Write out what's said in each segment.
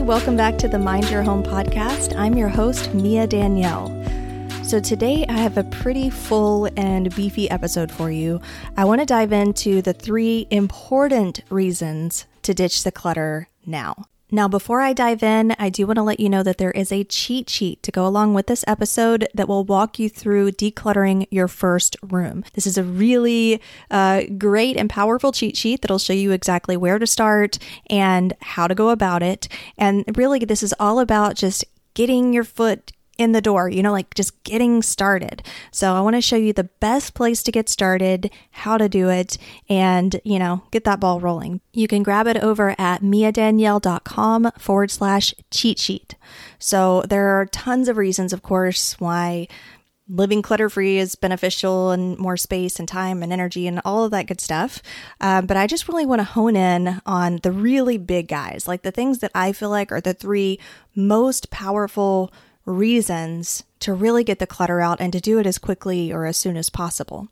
Welcome back to the Mind Your Home podcast. I'm your host, Mia Danielle. So, today I have a pretty full and beefy episode for you. I want to dive into the three important reasons to ditch the clutter now. Now, before I dive in, I do want to let you know that there is a cheat sheet to go along with this episode that will walk you through decluttering your first room. This is a really uh, great and powerful cheat sheet that'll show you exactly where to start and how to go about it. And really, this is all about just getting your foot in the door, you know, like just getting started. So I want to show you the best place to get started, how to do it, and, you know, get that ball rolling. You can grab it over at miadanielle.com forward slash cheat sheet. So there are tons of reasons, of course, why living clutter free is beneficial and more space and time and energy and all of that good stuff. Uh, but I just really want to hone in on the really big guys, like the things that I feel like are the three most powerful reasons to really get the clutter out and to do it as quickly or as soon as possible.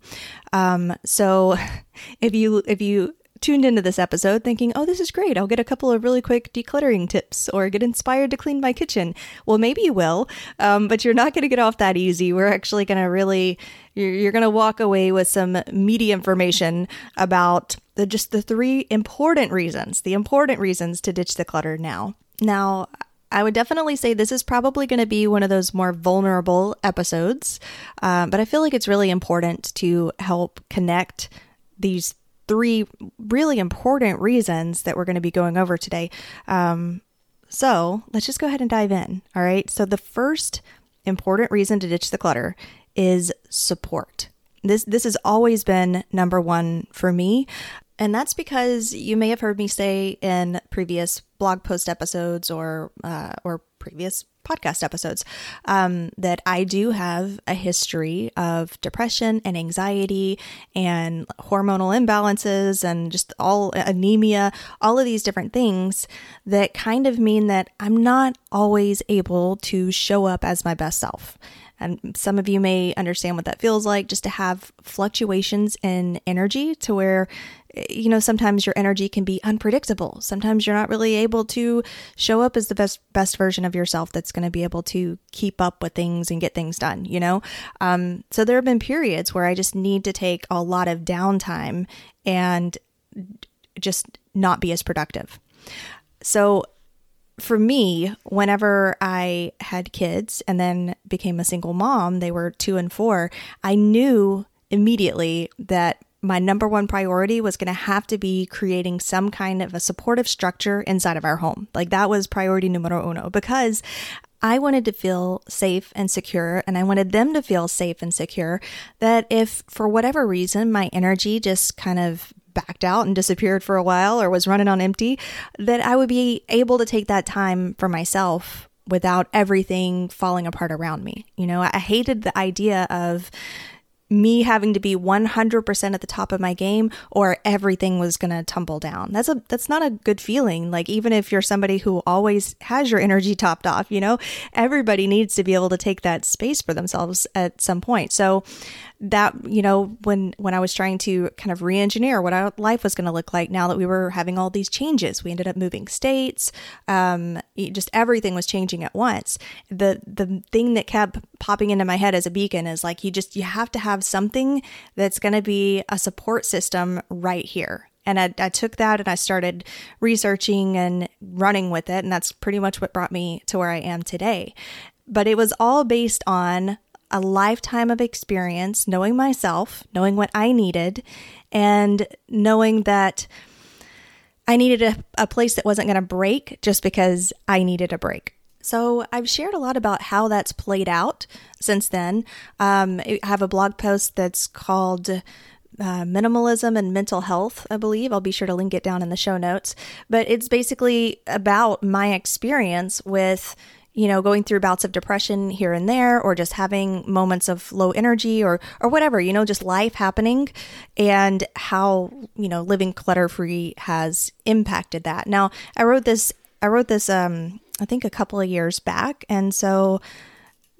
Um, so if you if you tuned into this episode thinking, oh, this is great. I'll get a couple of really quick decluttering tips or get inspired to clean my kitchen. Well, maybe you will, um, but you're not going to get off that easy. We're actually going to really, you're, you're going to walk away with some meaty information about the just the three important reasons, the important reasons to ditch the clutter now. Now, I would definitely say this is probably going to be one of those more vulnerable episodes, um, but I feel like it's really important to help connect these three really important reasons that we're going to be going over today. Um, so let's just go ahead and dive in. All right. So the first important reason to ditch the clutter is support. This this has always been number one for me. And that's because you may have heard me say in previous blog post episodes or uh, or previous podcast episodes um, that I do have a history of depression and anxiety and hormonal imbalances and just all anemia, all of these different things that kind of mean that I'm not always able to show up as my best self. And some of you may understand what that feels like just to have fluctuations in energy to where you know sometimes your energy can be unpredictable. Sometimes you're not really able to show up as the best best version of yourself that's going to be able to keep up with things and get things done you know? Um, so there have been periods where i just need to take a lot of downtime and just not be as productive. So for me, whenever I had kids and then became a single mom, they were two and four, I knew immediately that my number one priority was going to have to be creating some kind of a supportive structure inside of our home. Like that was priority numero uno because I wanted to feel safe and secure, and I wanted them to feel safe and secure. That if for whatever reason my energy just kind of backed out and disappeared for a while or was running on empty, that I would be able to take that time for myself without everything falling apart around me. You know, I hated the idea of me having to be 100% at the top of my game or everything was going to tumble down. That's a that's not a good feeling. Like even if you're somebody who always has your energy topped off, you know, everybody needs to be able to take that space for themselves at some point. So that you know when when I was trying to kind of re-engineer what our life was going to look like now that we were having all these changes we ended up moving states um, just everything was changing at once the the thing that kept popping into my head as a beacon is like you just you have to have something that's going to be a support system right here and I, I, took that and I started researching and running with it. And that's pretty much what brought me to where I am today. But it was all based on a lifetime of experience, knowing myself, knowing what I needed, and knowing that I needed a, a place that wasn't going to break just because I needed a break. So I've shared a lot about how that's played out since then. Um, I have a blog post that's called uh, minimalism and mental health, I believe. I'll be sure to link it down in the show notes. But it's basically about my experience with you know, going through bouts of depression here and there, or just having moments of low energy or, or whatever, you know, just life happening and how, you know, living clutter free has impacted that. Now, I wrote this, I wrote this, um, I think a couple of years back. And so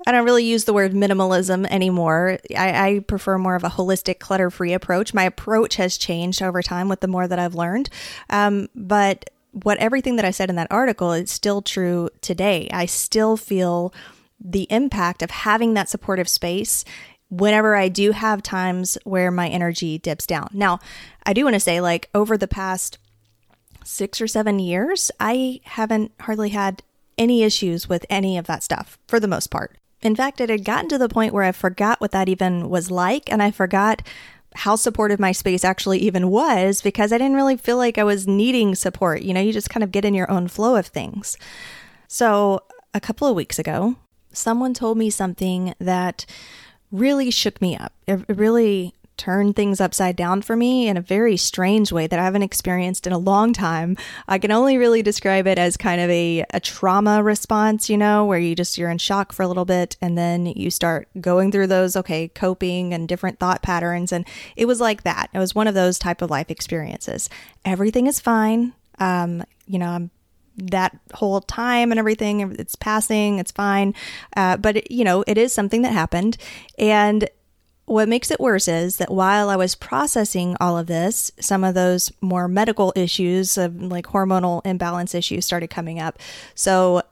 I don't really use the word minimalism anymore. I, I prefer more of a holistic, clutter free approach. My approach has changed over time with the more that I've learned. Um, but what everything that I said in that article is still true today. I still feel the impact of having that supportive space whenever I do have times where my energy dips down. Now, I do want to say, like, over the past six or seven years, I haven't hardly had any issues with any of that stuff for the most part. In fact, it had gotten to the point where I forgot what that even was like, and I forgot how supportive my space actually even was because I didn't really feel like I was needing support. You know, you just kind of get in your own flow of things. So, a couple of weeks ago, someone told me something that really shook me up. It really turned things upside down for me in a very strange way that I haven't experienced in a long time. I can only really describe it as kind of a, a trauma response, you know, where you just you're in shock for a little bit and then you start going through those, okay, coping and different thought patterns. And it was like that. It was one of those type of life experiences. Everything is fine. Um, you know, I'm that whole time and everything it's passing it's fine uh, but it, you know it is something that happened and what makes it worse is that while I was processing all of this, some of those more medical issues like hormonal imbalance issues started coming up. So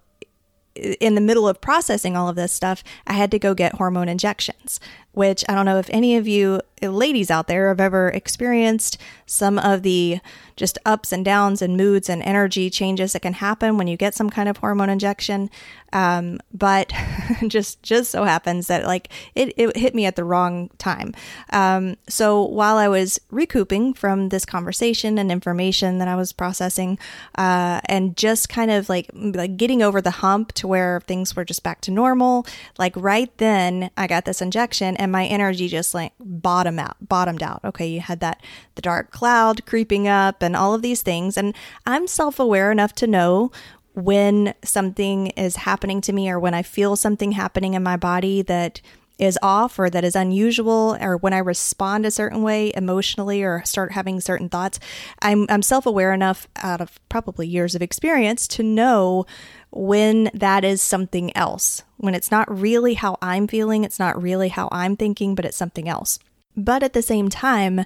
in the middle of processing all of this stuff, I had to go get hormone injections, which I don't know if any of you ladies out there have ever experienced some of the just ups and downs and moods and energy changes that can happen when you get some kind of hormone injection. Um, but just just so happens that like it, it hit me at the wrong time. Um, so while I was recouping from this conversation and information that I was processing, uh, and just kind of like like getting over the hump to where things were just back to normal, like right then I got this injection and my energy just like bottomed out. Bottomed out. Okay, you had that the dark cloud creeping up and all of these things, and I'm self aware enough to know when something is happening to me or when I feel something happening in my body that is off or that is unusual or when I respond a certain way emotionally or start having certain thoughts, I'm, I'm self aware enough out of probably years of experience to know when that is something else, when it's not really how I'm feeling, it's not really how I'm thinking, but it's something else. But at the same time,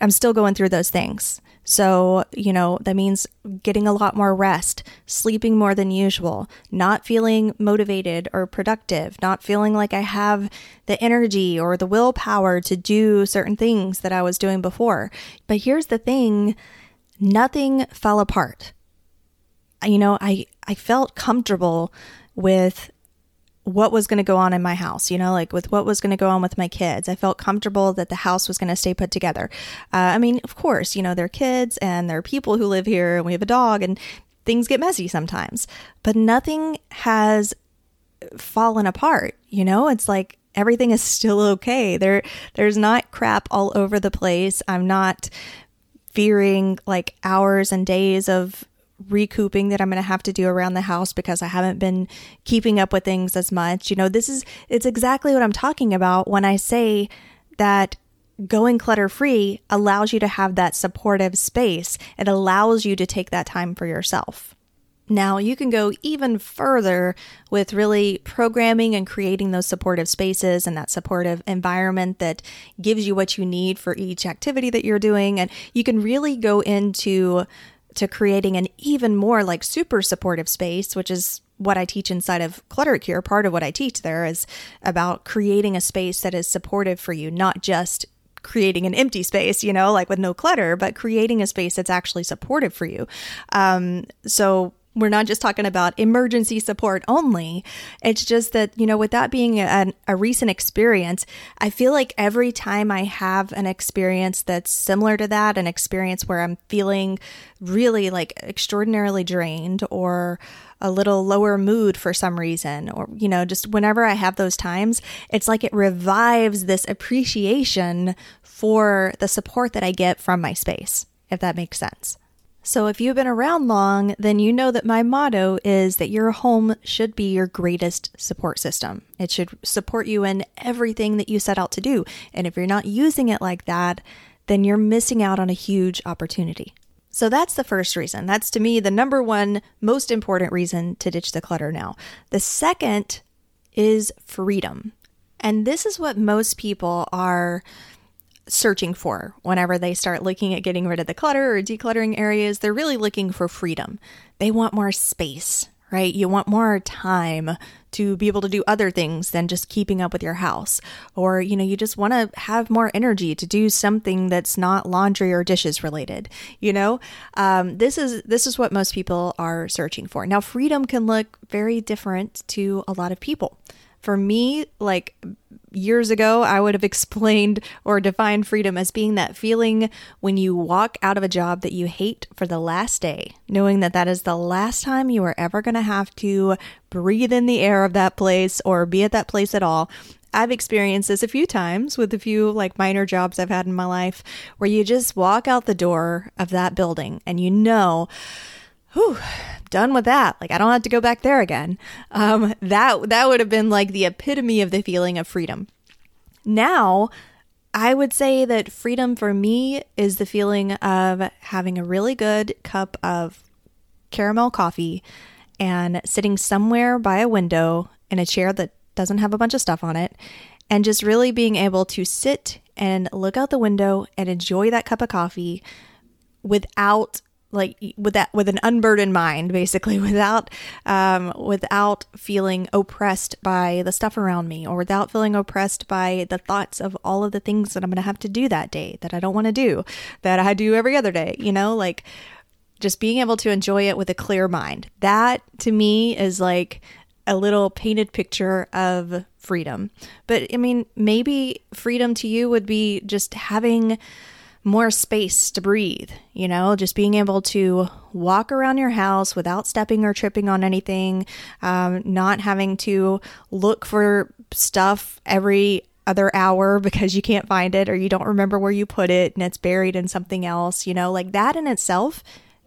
I'm still going through those things. So, you know, that means getting a lot more rest, sleeping more than usual, not feeling motivated or productive, not feeling like I have the energy or the willpower to do certain things that I was doing before. But here's the thing nothing fell apart. You know, I, I felt comfortable with what was going to go on in my house, you know, like with what was going to go on with my kids. I felt comfortable that the house was going to stay put together. Uh, I mean, of course, you know, they're kids and there are people who live here and we have a dog and things get messy sometimes, but nothing has fallen apart, you know? It's like everything is still okay. There there's not crap all over the place. I'm not fearing like hours and days of recouping that I'm going to have to do around the house because I haven't been keeping up with things as much. You know, this is it's exactly what I'm talking about when I say that going clutter free allows you to have that supportive space. It allows you to take that time for yourself. Now, you can go even further with really programming and creating those supportive spaces and that supportive environment that gives you what you need for each activity that you're doing. And you can really go into to creating an even more like super supportive space, which is what I teach inside of Clutter Cure. Part of what I teach there is about creating a space that is supportive for you, not just creating an empty space, you know, like with no clutter, but creating a space that's actually supportive for you. Um, so we're not just talking about emergency support only. It's just that, you know, with that being a, a, recent experience, I feel like every time I have an experience that's similar to that, an experience where I'm feeling really like extraordinarily drained or a little lower mood for some reason, or, you know, just whenever I have those times, it's like it revives this appreciation for the support that I get from my space, if that makes sense. So, if you've been around long, then you know that my motto is that your home should be your greatest support system. It should support you in everything that you set out to do. And if you're not using it like that, then you're missing out on a huge opportunity. So that's the first reason. That's to me the number one most important reason to ditch the clutter now. The second is freedom. And this is what most people are searching for whenever they start looking at getting rid of the clutter or decluttering areas. They're really looking for freedom. They want more space, right? You want more time to be able to do other things than just keeping up with your house. Or, you know, you just want to have more energy to do something that's not laundry or dishes related. You know, um, this is this is what most people are searching for. Now, freedom can look very different to a lot of people. For me, like years ago, I would have explained or defined freedom as being that feeling when you walk out of a job that you hate for the last day, knowing that that is the last time you are ever going to have to breathe in the air of that place or be at that place at all. I've experienced this a few times with a few like minor jobs I've had in my life where you just walk out the door of that building and you know, whew, done with that. Like I don't have to go back there again. Um, that that would have been like the epitome of the feeling of freedom. Now, I would say that freedom for me is the feeling of having a really good cup of caramel coffee and sitting somewhere by a window in a chair that doesn't have a bunch of stuff on it and just really being able to sit and look out the window and enjoy that cup of coffee without like with that with an unburdened mind basically without um, without feeling oppressed by the stuff around me or without feeling oppressed by the thoughts of all of the things that i'm going to have to do that day that i don't want to do that i do every other day you know? Like just being able to enjoy it with a clear mind. That to me is like a little painted picture of freedom. But i mean maybe freedom to you would be just having more space to breathe, you know, just being able to walk around your house without stepping or tripping on anything, um, not having to look for stuff every other hour because you can't find it or you don't remember where you put it and it's buried in something else, you know, like that in itself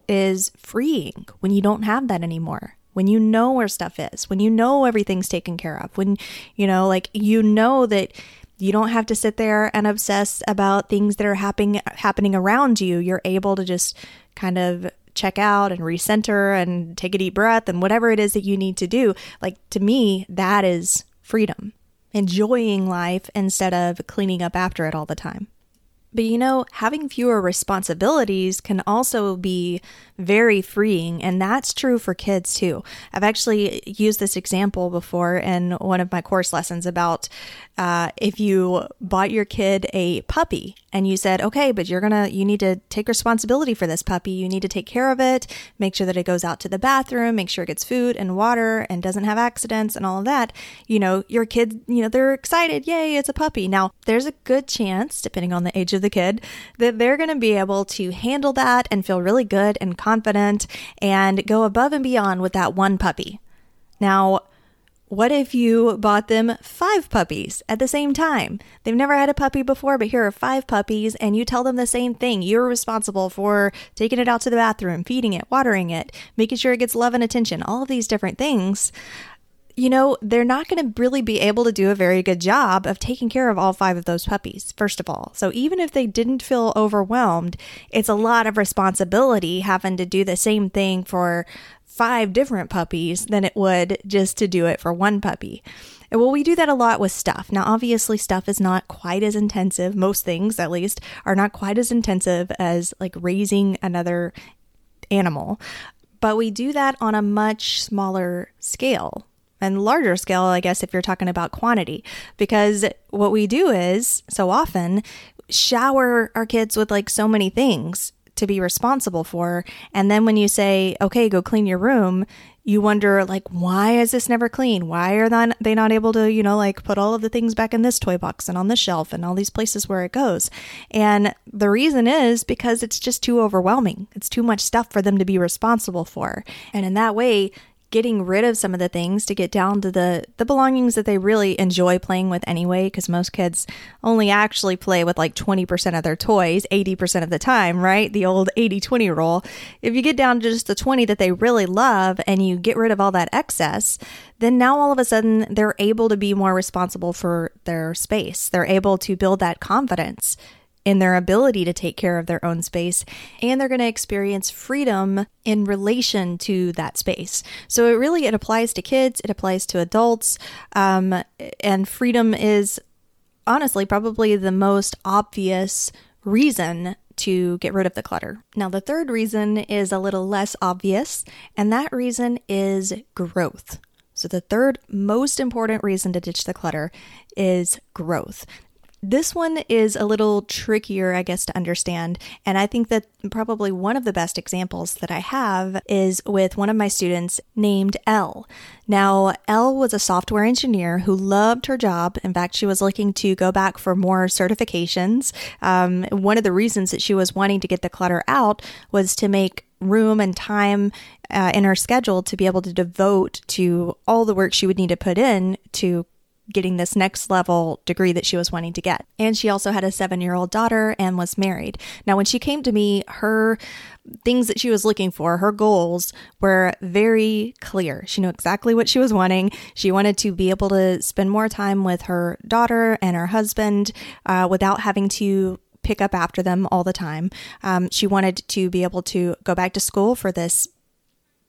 is freeing when you don't have that anymore. When you know where stuff is, when you know everything's taken care of, when you know, like, you know that you don't have to sit there and obsess about things that are happening happening around you. You're able to just kind of check out and recenter and take a deep breath and whatever it is that you need to do. Like to me, that is freedom. Enjoying life instead of cleaning up after it all the time. But you know, having fewer responsibilities can also be very freeing, and that's true for kids too. I've actually used this example before in one of my course lessons about uh, if you bought your kid a puppy and you said, okay, but you're gonna, you need to take responsibility for this puppy. You need to take care of it, make sure that it goes out to the bathroom, make sure it gets food and water and doesn't have accidents and all of that. You know, your kid, you know, they're excited. Yay, it's a puppy. Now, there's a good chance, depending on the age of the kid, that they're to be able to handle that and feel really good and confident and go above and beyond with that one puppy. Now, what if you bought them five puppies at the same time? They've never had a puppy before, but here are five puppies, and you tell them the same thing. You're responsible for taking it out to the bathroom, feeding it, watering it, making sure it gets love and attention, all of these different things. You know, they're not going to really be able to do a very good job of taking care of all five of those puppies, first of all. So, even if they didn't feel overwhelmed, it's a lot of responsibility having to do the same thing for five different puppies than it would just to do it for one puppy. And well, we do that a lot with stuff. Now, obviously, stuff is not quite as intensive. Most things, at least, are not quite as intensive as like raising another animal. But we do that on a much smaller scale and larger scale, I guess, if you're talking about quantity. Because what we do is so often shower our kids with like so many things to be responsible for. And then when you say, okay, go clean your room, you wonder, like, why is this never clean? Why are they not able to, you know, like put all of the things back in this toy box and on the shelf and all these places where it goes? And the reason is because it's just too overwhelming. It's too much stuff for them to be responsible for. And in that way, getting rid of some of the things to get down to the the belongings that they really enjoy playing with anyway because most kids only actually play with like 20% of their toys 80% of the time right? The old 80-20 rule. If you get down to just the 20 that they really love and you get rid of all that excess then now all of a sudden they're able to be more responsible for their space. They're able to build that confidence in their ability to take care of their own space, and they're going to experience freedom in relation to that space. So it really it applies to kids, it applies to adults, um, and freedom is honestly probably the most obvious reason to get rid of the clutter. Now, the third reason is a little less obvious, and that reason is growth. So, the third most important reason to ditch the clutter is growth. This one is a little trickier, I guess, to understand. And I think that probably one of the best examples that I have is with one of my students named Elle. Now, Elle was a software engineer who loved her job. In fact, she was looking to go back for more certifications. Um, one of the reasons that she was wanting to get the clutter out was to make room and time uh, in her schedule to be able to devote to all the work she would need to put in to getting this next level degree that she was wanting to get. And she also had a seven year old daughter and was married. Now, when she came to me, her things that she was looking for, her goals were very clear. She knew exactly what she was wanting. She wanted to be able to spend more time with her daughter and her husband uh, without having to pick up after them all the time. Um, she wanted to be able to go back to school for this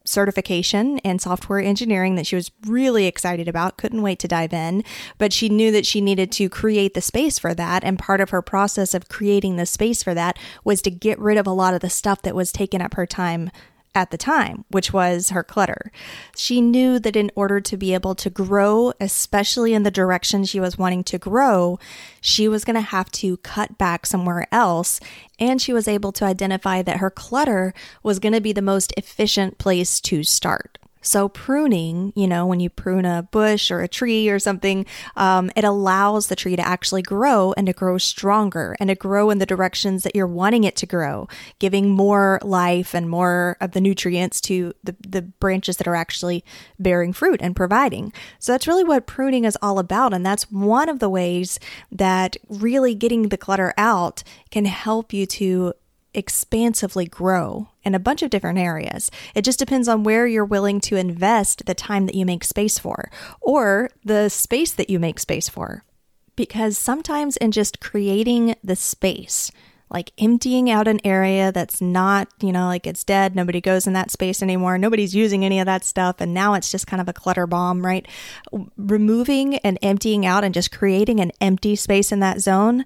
certification in software engineering that she was really excited about, couldn't wait to dive in, but she knew that she needed to create the space for that. And part of her process of creating the space for that was to get rid of a lot of the stuff that was taking up her time at the time, which was her clutter. She knew that in order to be able to grow, especially in the direction she was wanting to grow, she was going to have to cut back somewhere else. And she was able to identify that her clutter was going to be the most efficient place to start. So, pruning, you know, when you prune a bush or a tree or something, um, it allows the tree to actually grow and to grow stronger and to grow in the directions that you're wanting it to grow, giving more life and more of the nutrients to the, the branches that are actually bearing fruit and providing. So, that's really what pruning is all about. And that's one of the ways that really getting the clutter out can help you to expansively grow in a bunch of different areas. It just depends on where you're willing to invest the time that you make space for or the space that you make space for. Because sometimes in just creating the space, like emptying out an area that's not, you know, like it's dead, nobody goes in that space anymore, nobody's using any of that stuff, and now it's just kind of a clutter bomb, right? Removing and emptying out and just creating an empty space in that zone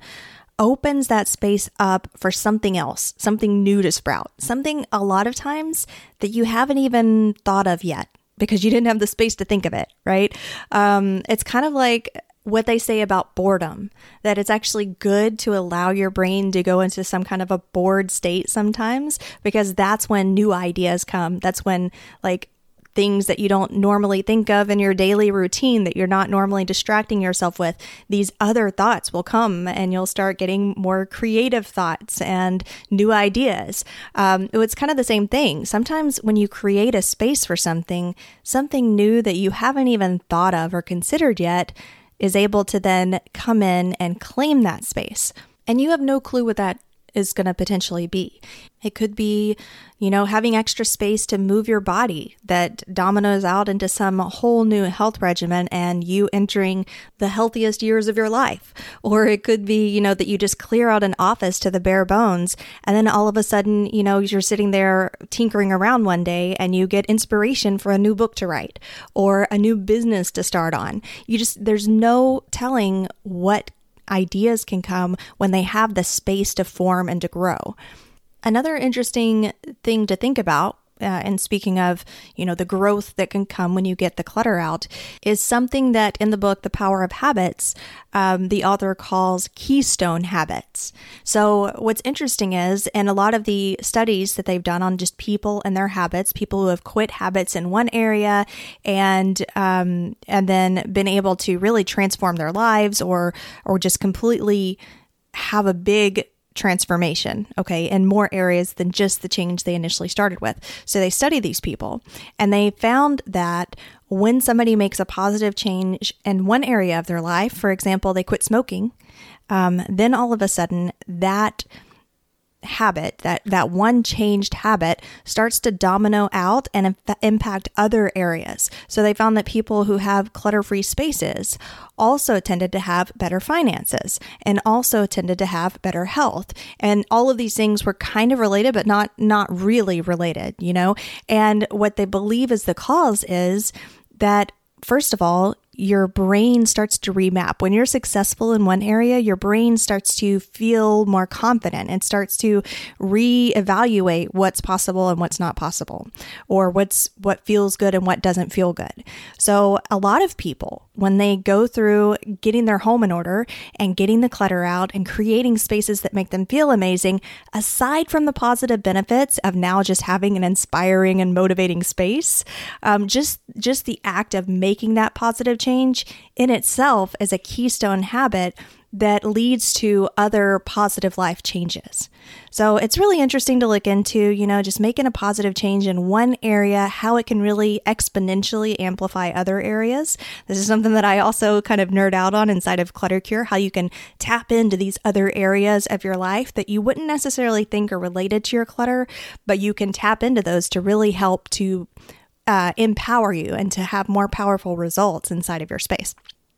opens that space up for something else, something new to sprout, something a lot of times that you haven't even thought of yet because you didn't have the space to think of it, right? Um, it's kind of like what they say about boredom that it's actually good to allow your brain to go into some kind of a bored state sometimes because that's when new ideas come. That's when, like, things that you don't normally think of in your daily routine that you're not normally distracting yourself with, these other thoughts will come and you'll start getting more creative thoughts and new ideas. Um, it's kind of the same thing. Sometimes when you create a space for something, something new that you haven't even thought of or considered yet is able to then come in and claim that space. And you have no clue what that is going to potentially be. It could be, you know, having extra space to move your body that dominoes out into some whole new health regimen and you entering the healthiest years of your life. Or it could be, you know, that you just clear out an office to the bare bones and then all of a sudden, you know, you're sitting there tinkering around one day and you get inspiration for a new book to write or a new business to start on. You just, there's no telling what ideas can come when they have the space to form and to grow. Another interesting thing to think about uh, and speaking of, you know, the growth that can come when you get the clutter out, is something that in the book, The Power of Habits, um, the author calls keystone habits. So, what's interesting is, in a lot of the studies that they've done on just people and their habits, people who have quit habits in one area and um, and then been able to really transform their lives, or or just completely have a big transformation, okay, in more areas than just the change they initially started with. So they studied these people and they found that when somebody makes a positive change in one area of their life, for example, they quit smoking, um, then all of a sudden that habit, that, that one changed habit starts to domino out and impact other areas. So they found that people who have clutter free spaces also tended to have better finances and also tended to have better health. And all of these things were kind of related, but not, not really related, you know? And what they believe is the cause is that first of all, your brain starts to remap. When you're successful in one area, your brain starts to feel more confident and starts to reevaluate what's possible and what's not possible, or what's what feels good and what doesn't feel good. So, a lot of people, when they go through getting their home in order and getting the clutter out and creating spaces that make them feel amazing, aside from the positive benefits of now just having an inspiring and motivating space, um, just just the act of making that positive change in itself is a keystone habit that leads to other positive life changes. So it's really interesting to look into, you know, just making a positive change in one area, how it can really exponentially amplify other areas. This is something that I also kind of nerd out on inside of Clutter Cure, how you can tap into these other areas of your life that you wouldn't necessarily think are related to your clutter, but you can tap into those to really help to uh, empower you and to have more powerful results inside of your space.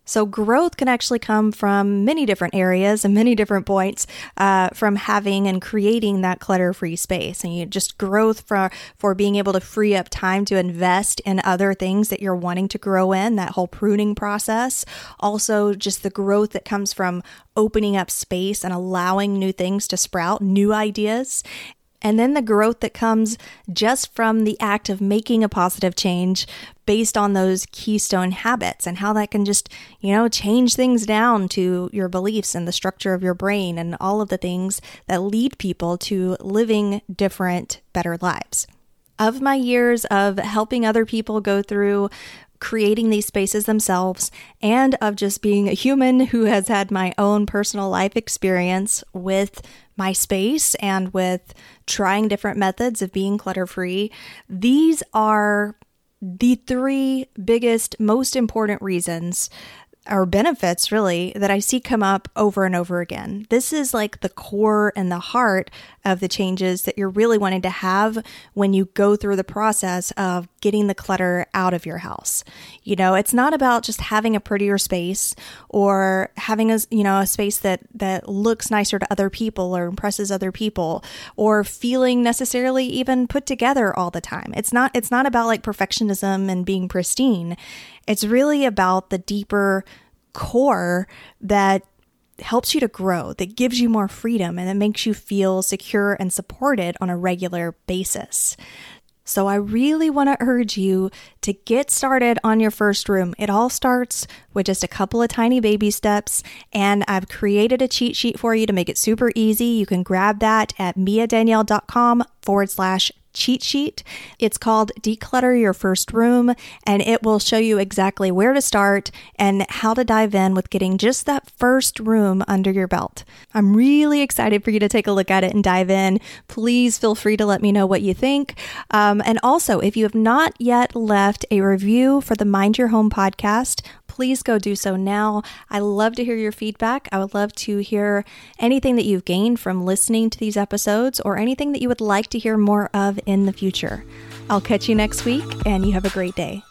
So, growth can actually come from many different areas and many different points uh, from having and creating that clutter free space. And you just growth for, for being able to free up time to invest in other things that you're wanting to grow in, that whole pruning process. Also, just the growth that comes from opening up space and allowing new things to sprout, new ideas. And then the growth that comes just from the act of making a positive change based on those keystone habits and how that can just, you know, change things down to your beliefs and the structure of your brain and all of the things that lead people to living different, better lives. Of my years of helping other people go through creating these spaces themselves and of just being a human who has had my own personal life experience with my space and with trying different methods of being clutter free. These are the three biggest, most important reasons or benefits really that I see come up over and over again. This is like the core and the heart of the changes that you're really wanting to have when you go through the process of getting the clutter out of your house. You know, it's not about just having a prettier space or having a, you know, a space that that looks nicer to other people or impresses other people or feeling necessarily even put together all the time. It's not it's not about like perfectionism and being pristine. It's really about the deeper core that helps you to grow, that gives you more freedom, and that makes you feel secure and supported on a regular basis. So, I really want to urge you to get started on your first room. It all starts with just a couple of tiny baby steps, and I've created a cheat sheet for you to make it super easy. You can grab that at miadanielle.com forward slash cheat sheet. It's called Declutter Your First Room, and it will show you exactly where to start and how to dive in with getting just that first room under your belt. I'm really excited for you to take a look at it and dive in. Please feel free to let me know what you think. Um, and also, if you have not yet left a review for the Mind Your Home podcast, please go do so now. I love to hear your feedback. I would love to hear anything that you've gained from listening to these episodes or anything that you would like to hear more of in the future. I'll catch you next week, and you have a great day.